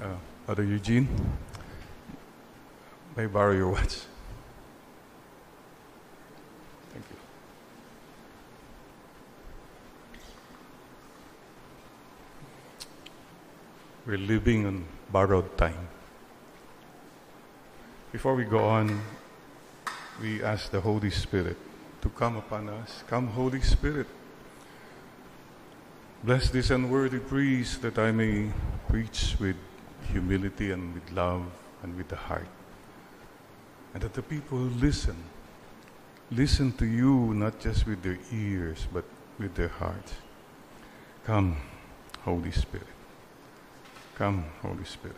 Uh, Father Eugene, may I borrow your watch? Thank you. We're living on borrowed time. Before we go on, we ask the Holy Spirit to come upon us. Come, Holy Spirit. Bless this unworthy priest that I may preach with humility and with love and with the heart. And that the people listen, listen to you not just with their ears, but with their hearts. Come, Holy Spirit. Come, Holy Spirit.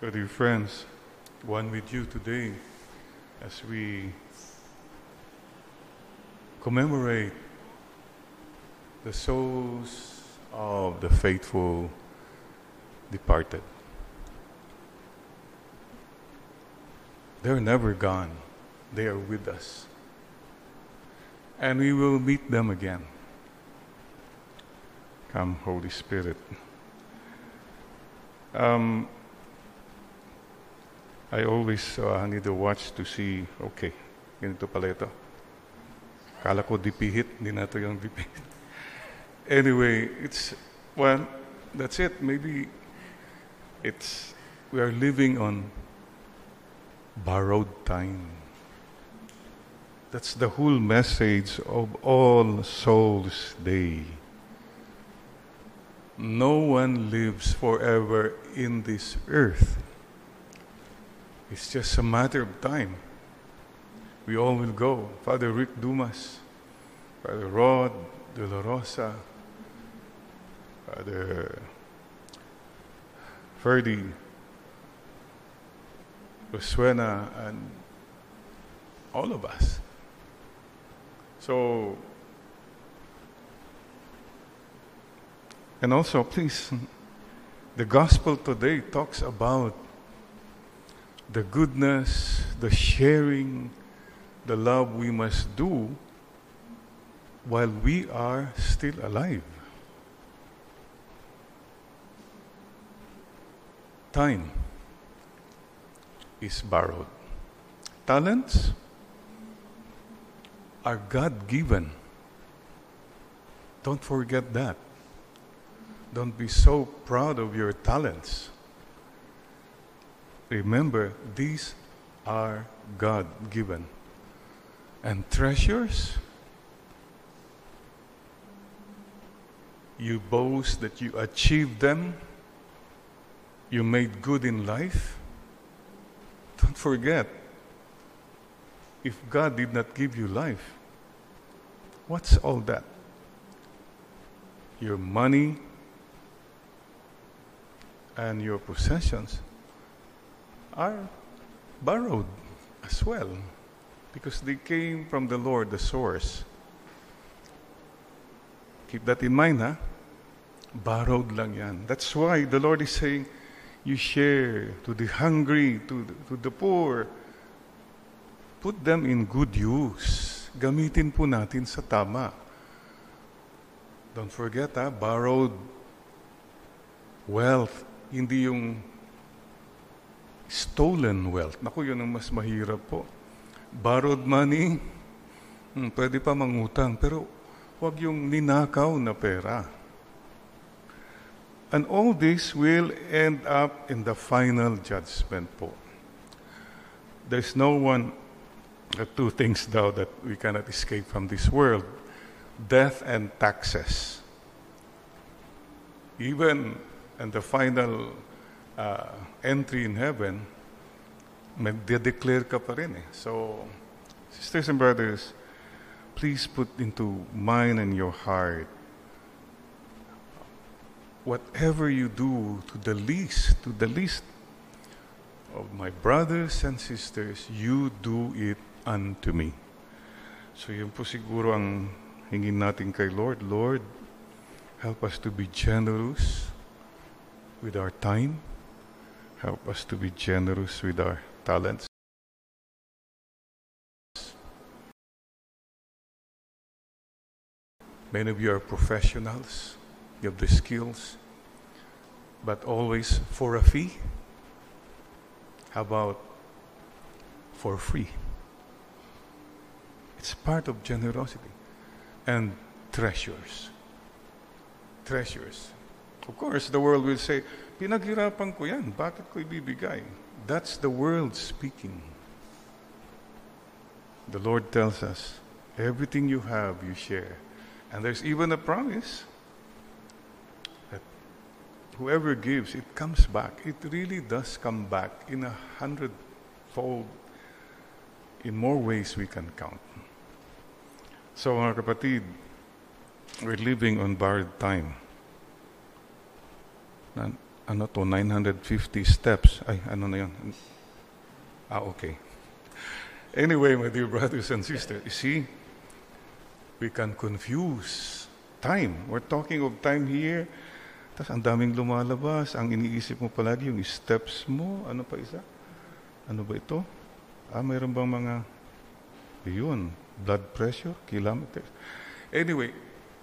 So, dear friends, one with you today as we commemorate the souls of the faithful departed. They're never gone, they are with us. And we will meet them again. Come, Holy Spirit. Um, I always uh, need to watch to see, okay, ganito pala ito. Kala ko dipihit, hindi na ito yung dipihit. Anyway, it's, well, that's it. Maybe it's, we are living on borrowed time. That's the whole message of All Souls Day. No one lives forever in this earth. It's just a matter of time. We all will go. Father Rick Dumas, Father Rod De La Rosa, Father Ferdy, Rosuena, and all of us. So, and also, please, the gospel today talks about the goodness, the sharing, the love we must do while we are still alive. Time is borrowed. Talents are God given. Don't forget that. Don't be so proud of your talents. Remember, these are God given. And treasures, you boast that you achieved them, you made good in life. Don't forget, if God did not give you life, what's all that? Your money and your possessions are borrowed as well because they came from the Lord, the source. Keep that in mind, ha? Borrowed lang yan. That's why the Lord is saying, you share to the hungry, to the, to the poor. Put them in good use. Gamitin po natin sa tama. Don't forget, ha? Borrowed wealth. Hindi yung stolen wealth. Naku, yun ang mas mahirap po. Borrowed money, hmm, pwede pa mangutang, pero huwag yung ninakaw na pera. And all this will end up in the final judgment po. There's no one, the two things though that we cannot escape from this world, death and taxes. Even in the final uh, entry in heaven, magde-declare ka pa rin eh. So, sisters and brothers, please put into mind and your heart whatever you do to the least, to the least of my brothers and sisters, you do it unto me. So yun po siguro ang hingin natin kay Lord. Lord, help us to be generous with our time. Help us to be generous with our talents. Many of you are professionals. You have the skills. but always for a fee? How about for free? It's part of generosity and treasures. Treasures. Of course, the world will say, pinaghirapan ko yan, bakit ko ibibigay? That's the world speaking. The Lord tells us, everything you have, you share. And there's even a promise that whoever gives, it comes back. It really does come back in a hundredfold, in more ways we can count. So mga kapatid, we're living on borrowed time. Na, ano to, 950 steps. Ay, ano na yun? Ah, okay. Anyway, my dear brothers and sisters, you see, we can confuse time. We're talking of time here. Tapos ang daming lumalabas. Ang iniisip mo palagi yung steps mo. Ano pa isa? Ano ba ito? Ah, mayroon bang mga... Yun, blood pressure, kilometers. Anyway,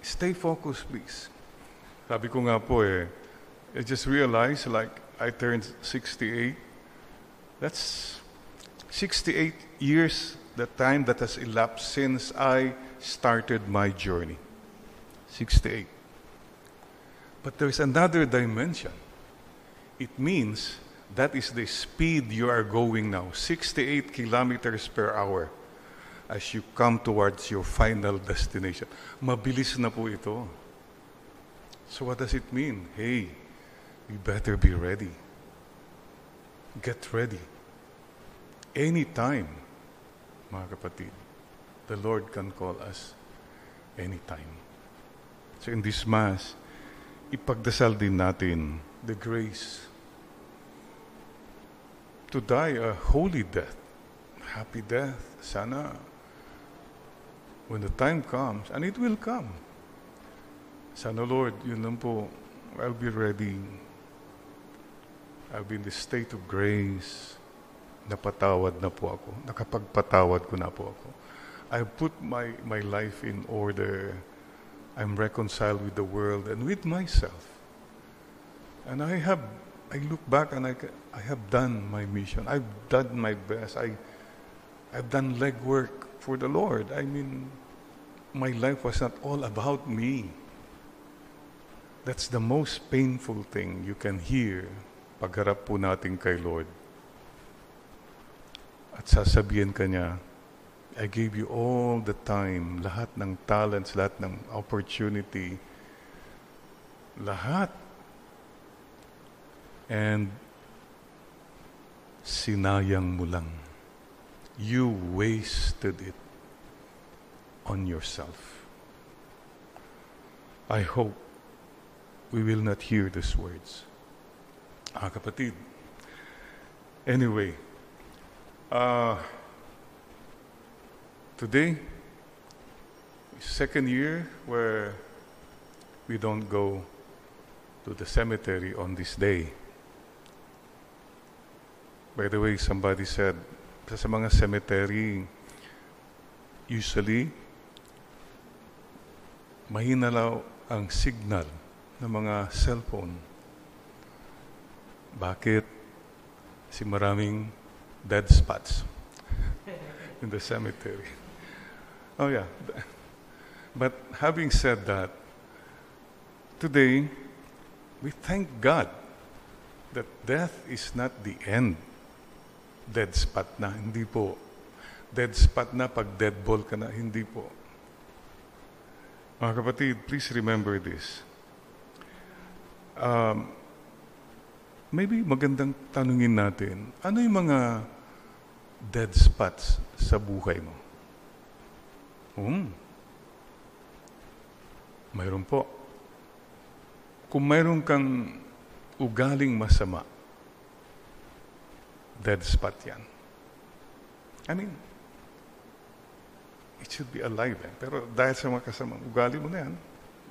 stay focused, please. Sabi ko nga po eh, I just realized like I turned 68. That's 68 years, the time that has elapsed since I started my journey. 68. But there's another dimension. It means that is the speed you are going now 68 kilometers per hour as you come towards your final destination. Mabilis na po ito. So what does it mean? Hey, we better be ready. Get ready. Anytime, mga kapatid, the Lord can call us anytime. So in this Mass, ipagdasal din natin the grace to die a holy death, happy death. Sana when the time comes, and it will come, sana Lord, yun lang po, I'll be ready. I'll be in the state of grace. Napatawad na po ako. Nakapagpatawad ko na po ako. I put my, my life in order. I'm reconciled with the world and with myself. And I have, I look back and I, I have done my mission. I've done my best. I, I've done legwork for the Lord. I mean, my life was not all about me. That's the most painful thing you can hear pagharap po natin kay Lord. At sasabihin ka niya, I gave you all the time, lahat ng talents, lahat ng opportunity, lahat. And sinayang mo lang. You wasted it on yourself. I hope we will not hear these words. Ah, kapatid. Anyway, uh, today, second year where we don't go to the cemetery on this day. By the way, somebody said, sa mga cemetery, usually, mahina lang ang signal ng mga cellphone. Bakit? Si maraming dead spots in the cemetery. Oh yeah. But having said that, today, we thank God that death is not the end. Dead spot na, hindi po. Dead spot na pag dead ball ka na, hindi po. Mga kapatid, please remember this. Um, maybe magandang tanungin natin, ano yung mga dead spots sa buhay mo? Hmm. Mayroon po. Kung mayroon kang ugaling masama, dead spot yan. I mean, it should be alive eh. Pero dahil sa mga kasamang ugali mo na yan,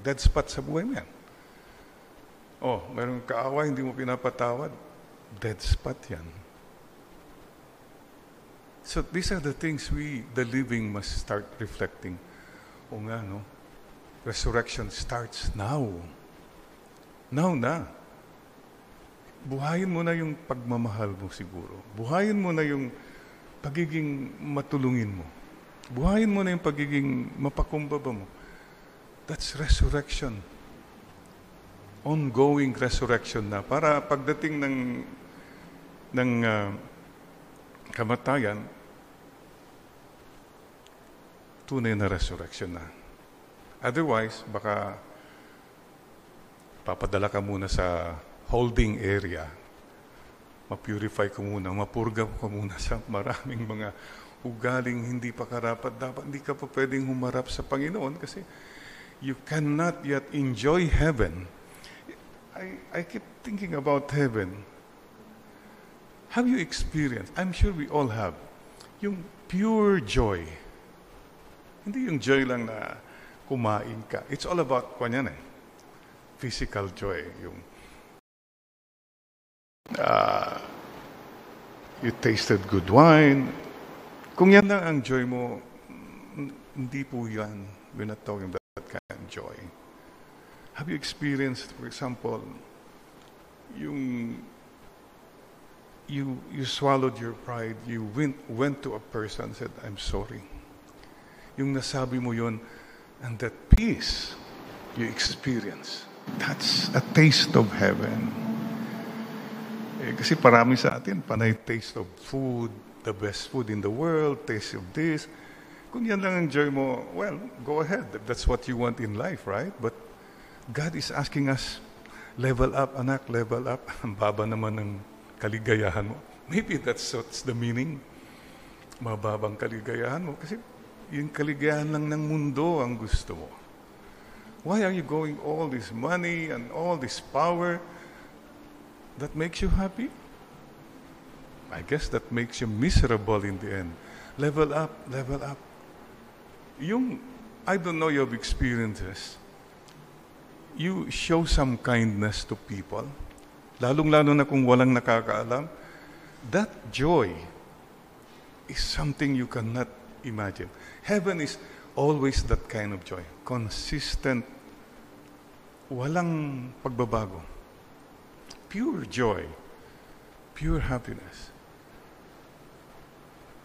dead spot sa buhay mo yan. Oh, mayroong kaaway, hindi mo pinapatawad. Dead spot yan. So these are the things we, the living, must start reflecting. O nga, no? Resurrection starts now. Now na. buhayin mo na yung pagmamahal mo siguro. Buhayin mo na yung pagiging matulungin mo. Buhayin mo na yung pagiging mapakumbaba mo. That's resurrection. Ongoing resurrection na. Para pagdating ng, ng uh, kamatayan, tunay na resurrection na. Otherwise, baka papadala ka muna sa holding area. Ma-purify ko muna, mapurga ko muna sa maraming mga ugaling hindi pa karapat. Dapat hindi ka pa pwedeng humarap sa Panginoon kasi you cannot yet enjoy heaven. I, I keep thinking about heaven. Have you experienced, I'm sure we all have, yung pure joy. Hindi yung joy lang na kumain ka. It's all about, kanyan eh, physical joy. Yung uh, you tasted good wine. Kung yan lang ang joy mo, hindi po yan. We're not talking about that kind of joy. Have you experienced, for example, yung you you swallowed your pride, you went went to a person and said, "I'm sorry." Yung nasabi mo yon, and that peace you experience, that's a taste of heaven. Eh, kasi parami sa atin, panay taste of food, the best food in the world, taste of this. Kung yan lang ang joy mo, well, go ahead. That's what you want in life, right? But God is asking us, level up, anak, level up. Ang baba naman ng kaligayahan mo. Maybe that's what's the meaning. Mababang kaligayahan mo. Kasi yung kaligayahan lang ng mundo ang gusto mo. Why are you going all this money and all this power that makes you happy? I guess that makes you miserable in the end. Level up, level up. Yung, I don't know your experiences, you show some kindness to people, lalong-lalo na kung walang nakakaalam, that joy is something you cannot imagine. Heaven is always that kind of joy. Consistent. Walang pagbabago pure joy, pure happiness.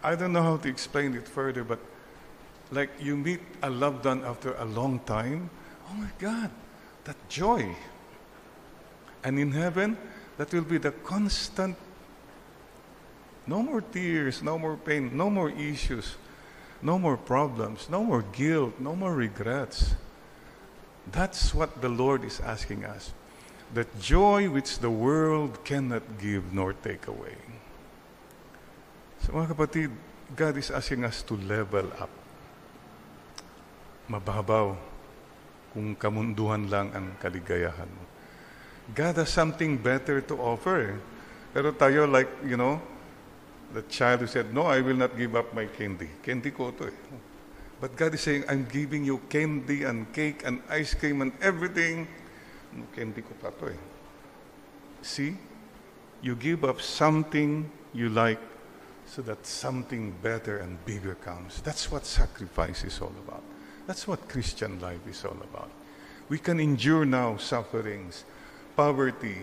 I don't know how to explain it further, but like you meet a loved one after a long time, oh my God, that joy. And in heaven, that will be the constant no more tears, no more pain, no more issues, no more problems, no more guilt, no more regrets. That's what the Lord is asking us that joy which the world cannot give nor take away. So mga kapatid, God is asking us to level up. Mababaw kung kamunduhan lang ang kaligayahan mo. God has something better to offer. Pero tayo like, you know, the child who said, no, I will not give up my candy. Candy ko to eh. But God is saying, I'm giving you candy and cake and ice cream and everything No, candy ko pa to eh. See? You give up something you like so that something better and bigger comes. That's what sacrifice is all about. That's what Christian life is all about. We can endure now sufferings, poverty,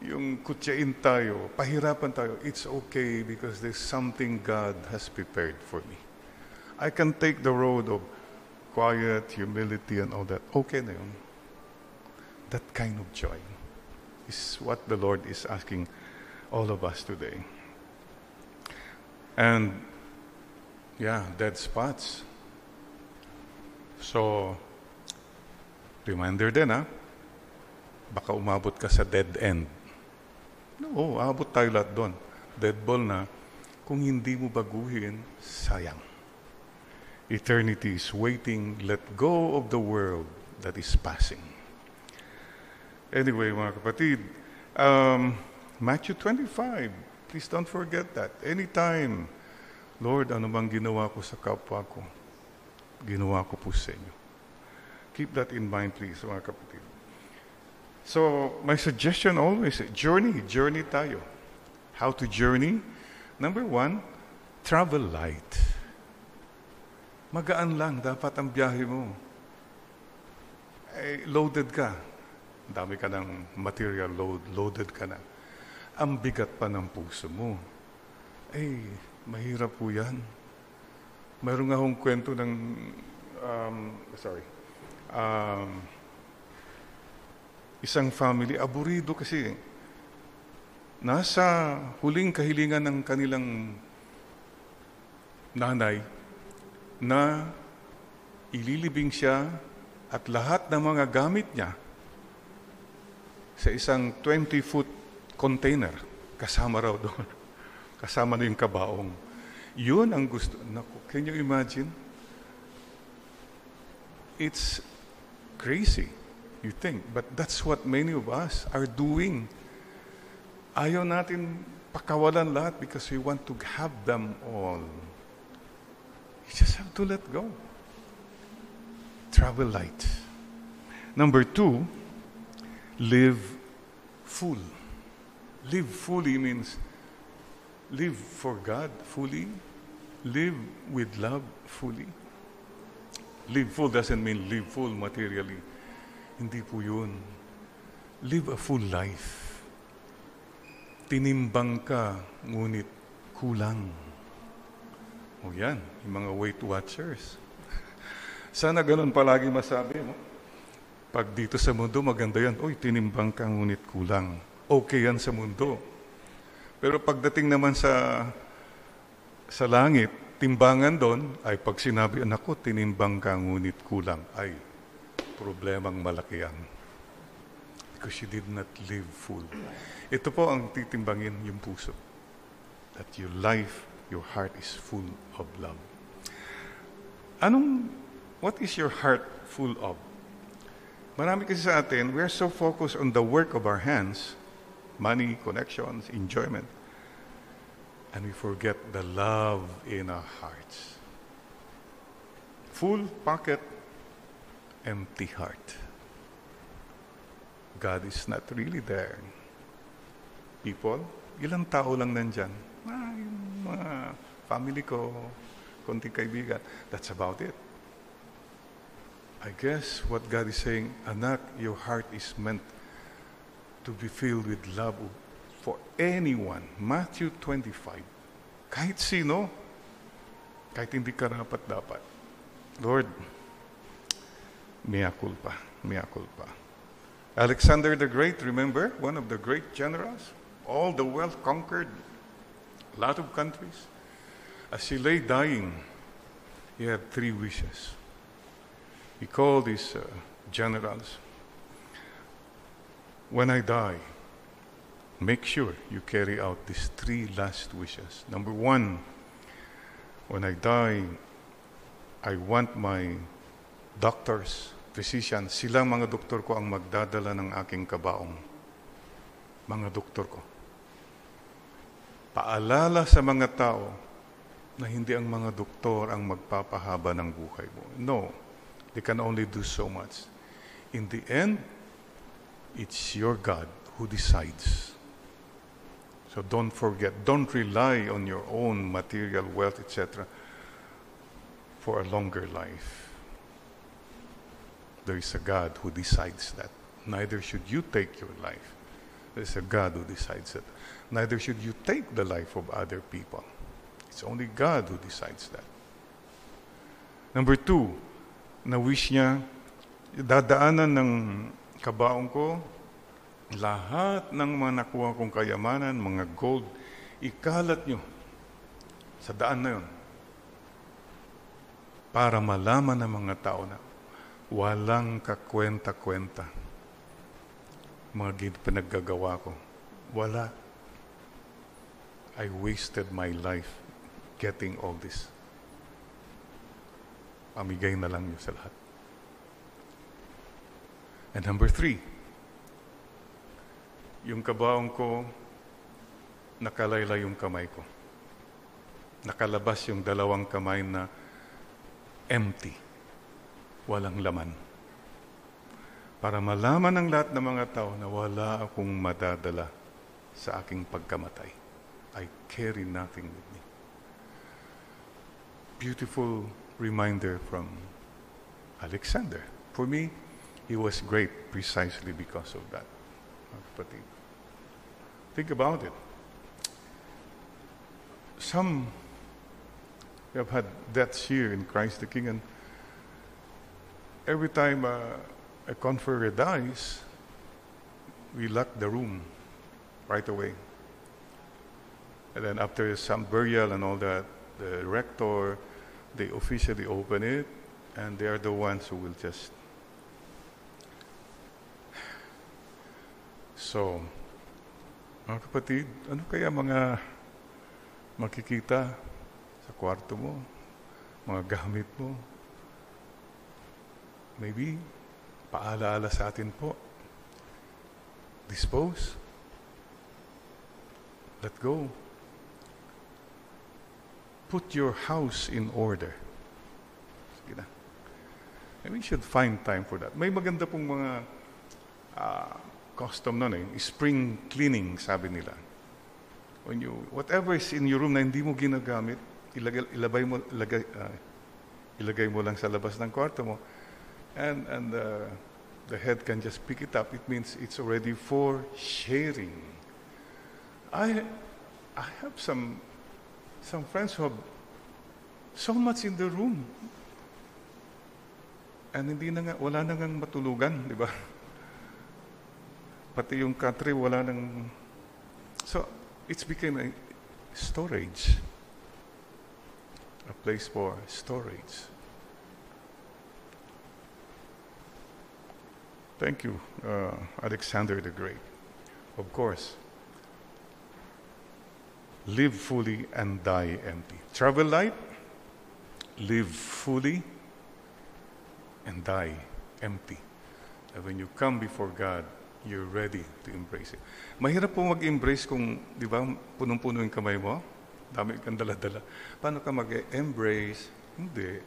yung kutsain tayo, pahirapan tayo, it's okay because there's something God has prepared for me. I can take the road of quiet, humility, and all that. Okay na yun. That kind of joy is what the Lord is asking all of us today. And yeah, dead spots. So, reminder din ha, baka umabot ka sa dead end. No, abot tayo lahat doon. Dead ball na. Kung hindi mo baguhin, sayang. Eternity is waiting. Let go of the world that is passing. Anyway, mga kapatid, um, Matthew 25, please don't forget that. Anytime, Lord, ano bang ginawa ko sa kapwa ko? Ginawa ko po sa inyo. Keep that in mind, please, mga kapatid. So, my suggestion always, journey, journey tayo. How to journey? Number one, travel light. Magaan lang, dapat ang biyahe mo. Eh, loaded ka dami ka ng material load, loaded ka na. ang bigat pa ng puso mo. Eh, mahirap po yan. Mayroon nga akong kwento ng, um, sorry, um, isang family, aburido kasi nasa huling kahilingan ng kanilang nanay na ililibing siya at lahat ng mga gamit niya sa isang 20-foot container. Kasama raw doon. Kasama na yung kabaong. Yun ang gusto. Naku, can you imagine? It's crazy, you think. But that's what many of us are doing. Ayaw natin pakawalan lahat because we want to have them all. You just have to let go. Travel light. Number two, live full. Live fully means live for God fully, live with love fully. Live full doesn't mean live full materially. Hindi po yun. Live a full life. Tinimbang ka, ngunit kulang. O yan, yung mga Weight Watchers. Sana ganun palagi masabi mo. Pag dito sa mundo, maganda yan. Uy, tinimbang ka, ngunit kulang. Okay yan sa mundo. Pero pagdating naman sa sa langit, timbangan doon ay pag sinabi, anak ko, tinimbang ka, ngunit kulang. Ay, problemang malaki yan. Because you did not live full. Ito po ang titimbangin yung puso. That your life, your heart is full of love. Anong, what is your heart full of? Marami kasi sa atin, we are so focused on the work of our hands, money, connections, enjoyment, and we forget the love in our hearts. Full pocket, empty heart. God is not really there. People, ilang tao lang nandyan? Ah, yung mga family ko, konting kaibigan. That's about it. I guess what God is saying, anak, your heart is meant to be filled with love for anyone. Matthew 25. Kahit sino, kahit hindi karapat dapat. Lord, mea culpa, mea culpa. Alexander the Great, remember, one of the great generals, all the wealth conquered, a lot of countries. As he lay dying, he had three wishes. He called his uh, generals, when I die, make sure you carry out these three last wishes. Number one, when I die, I want my doctors, physicians, silang mga doktor ko ang magdadala ng aking kabaong. Mga doktor ko. Paalala sa mga tao na hindi ang mga doktor ang magpapahaba ng buhay mo. No, they can only do so much. In the end, it's your God who decides. So don't forget, don't rely on your own material wealth, etc., for a longer life. There is a God who decides that. Neither should you take your life. There is a God who decides it. Neither should you take the life of other people. It's only God who decides that. Number two, na wish niya, dadaanan ng kabaong ko, lahat ng mga nakuha kong kayamanan, mga gold, ikalat nyo sa daan na yun para malaman ng mga tao na walang kakwenta-kwenta mga pinaggagawa ko. Wala. I wasted my life getting all this. Pamigay na lang niyo sa lahat. And number three, yung kabaong ko, nakalaylay yung kamay ko. Nakalabas yung dalawang kamay na empty. Walang laman. Para malaman ng lahat ng mga tao na wala akong madadala sa aking pagkamatay. I carry nothing with me. Beautiful reminder from Alexander. For me, he was great precisely because of that. Kapatid. Think about it. Some have had deaths here in Christ the King, and every time uh, a conferee dies, we lock the room right away. And then after some burial and all that, the rector, they officially open it, and they are the ones who will just. So, mga kapatid, ano kaya mga makikita sa kwarto mo, mga gamit mo? Maybe, paalaala sa atin po. Dispose. Let go. Put your house in order. Sige na. And we should find time for that. May maganda pong mga uh, custom nun eh. Spring cleaning, sabi nila. When you, whatever is in your room na hindi mo ginagamit, ilagay, ilabay mo, ilagay, uh, ilagay mo lang sa labas ng kwarto mo. And, and uh, the head can just pick it up. It means it's already for sharing. I, I have some, some friends who have so much in the room. And hindi na nga, wala na ngang matulugan, di ba? Pati yung country, wala nang... So, it's became a storage. A place for storage. Thank you, uh, Alexander the Great. Of course, live fully and die empty. Travel light, live fully and die empty. And when you come before God, you're ready to embrace it. Mahirap po mag-embrace kung, di ba, punong-puno yung kamay mo, dami kang dala-dala. Paano ka mag-embrace? Hindi.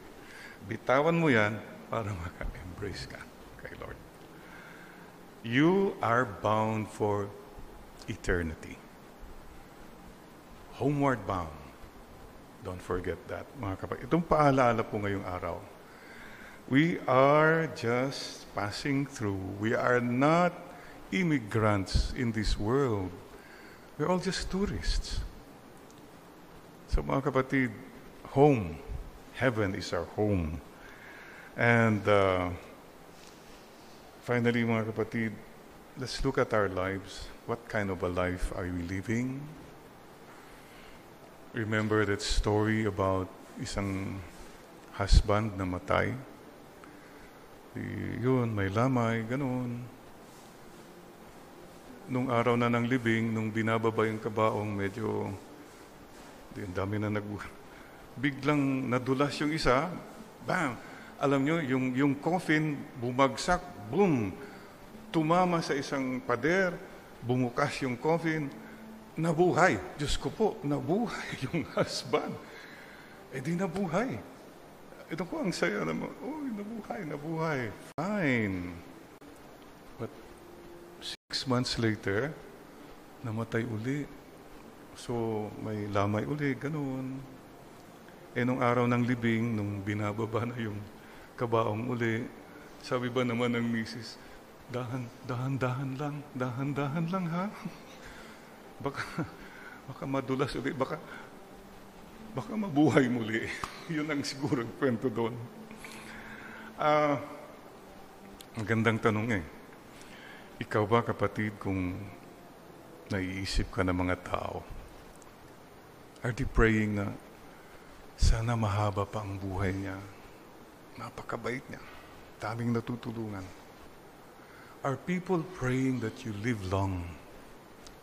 Bitawan mo yan para maka-embrace ka kay Lord. You are bound for eternity. Homeward bound. Don't forget that, mga kapatid. Itong paalaala po ngayong araw. We are just passing through. We are not immigrants in this world. We're all just tourists. So mga kapatid, home, heaven is our home. And uh, finally, mga kapatid, let's look at our lives. What kind of a life are we living? Remember that story about isang husband na matay? Di, yun, may lamay, ganun. Nung araw na ng libing, nung binababa yung kabaong, medyo, ang dami na nag... Biglang nadulas yung isa, bam! Alam nyo, yung, yung coffin bumagsak, boom! Tumama sa isang pader, bumukas yung coffin, nabuhay. Diyos ko po, nabuhay yung husband. Eh di nabuhay. Ito ko ang saya naman. Oh, nabuhay, nabuhay. Fine. But six months later, namatay uli. So, may lamay uli, ganun. Eh, nung araw ng libing, nung binababa na yung kabaong uli, sabi ba naman ng misis, dahan, dahan, dahan lang, dahan, dahan lang ha. baka, baka madulas ulit, baka, baka mabuhay muli. Yun ang siguro kwento doon. Ah, uh, magandang tanong eh. Ikaw ba kapatid kung naiisip ka ng mga tao? Are they praying na sana mahaba pa ang buhay niya? Napakabait niya. Daming natutulungan. Are people praying that you live long?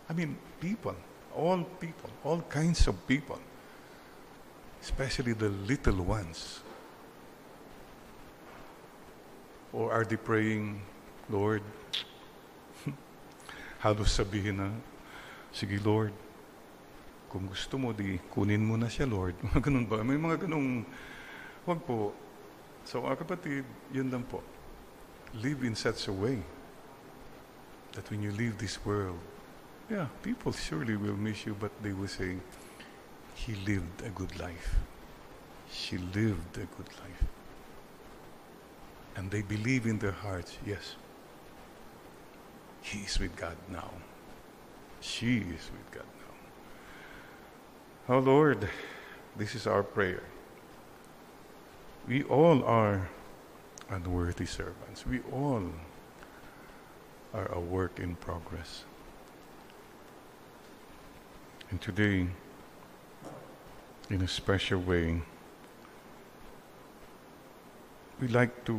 I mean, people, all people, all kinds of people, especially the little ones. Or are they praying, Lord, halos sabihin na, sige Lord, kung gusto mo, di kunin mo na siya, Lord. Mga ganun ba? May mga ganung, wag po. So, mga kapatid, yun lang po. Live in such a way that when you leave this world, yeah, people surely will miss you, but they will say, he lived a good life. She lived a good life. And they believe in their hearts, yes, he is with God now. She is with God now. Oh Lord, this is our prayer. We all are unworthy servants. We all are a work in progress. And today, in a special way, we like to,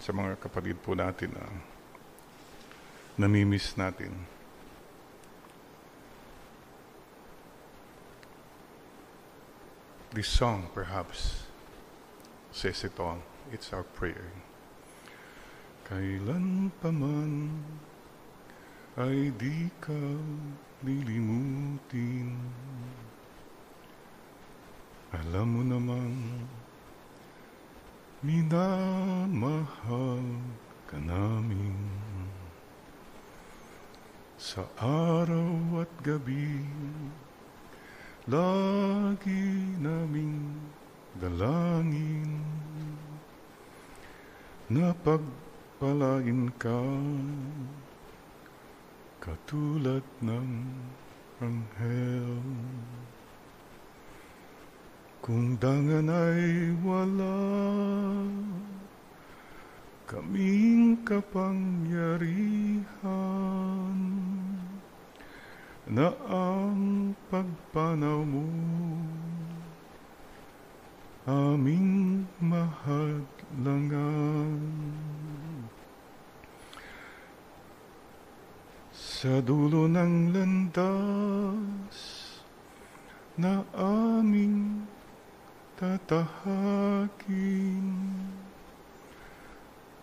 sa mga kapatid po natin na namimiss natin, this song perhaps all. It's our prayer. Kailan pa man ay di ka lilimutin. Alam mo naman, minamahal ka namin. Sa araw at gabi, lagi naming dalangin na pagpalain ka katulad ng anghel. Kung dangan ay wala, kaming kapangyarihan na ang pagpanaw mo aming mahadlangan. Sa dulo ng landas na aming tatahakin,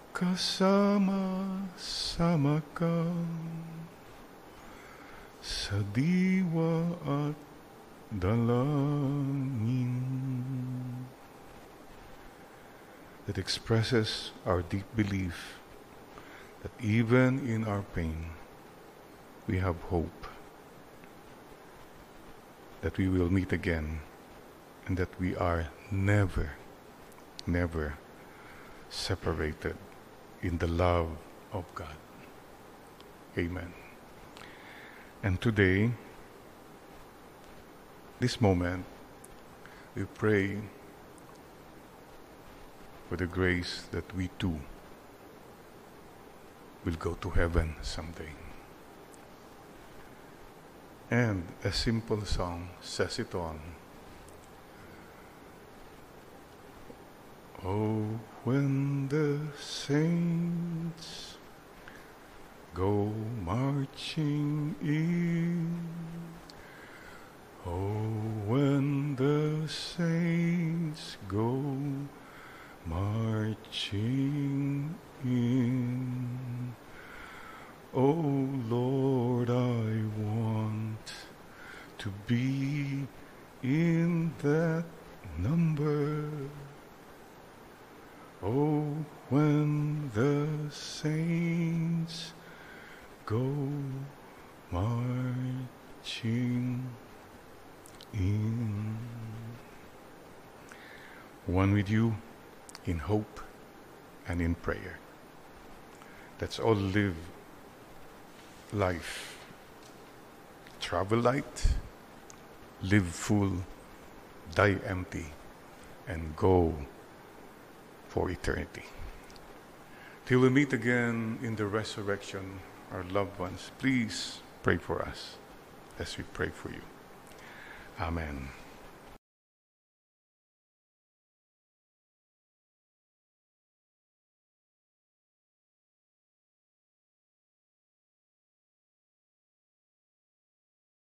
kasama-sama ka sa diwa at dalangin that expresses our deep belief that even in our pain, we have hope that we will meet again and that we are never, never separated in the love of God. Amen. And today, this moment, we pray for the grace that we too will go to heaven someday. And a simple song says it all. Oh, when the saints go marching in, oh, when the saints go marching in, oh Lord, I want to be in that number. Oh, when the saints go marching in. One with you in hope and in prayer. Let's all live life. Travel light, live full, die empty, and go for eternity. Till we meet again in the resurrection, our loved ones, please pray for us as we pray for you. Amen.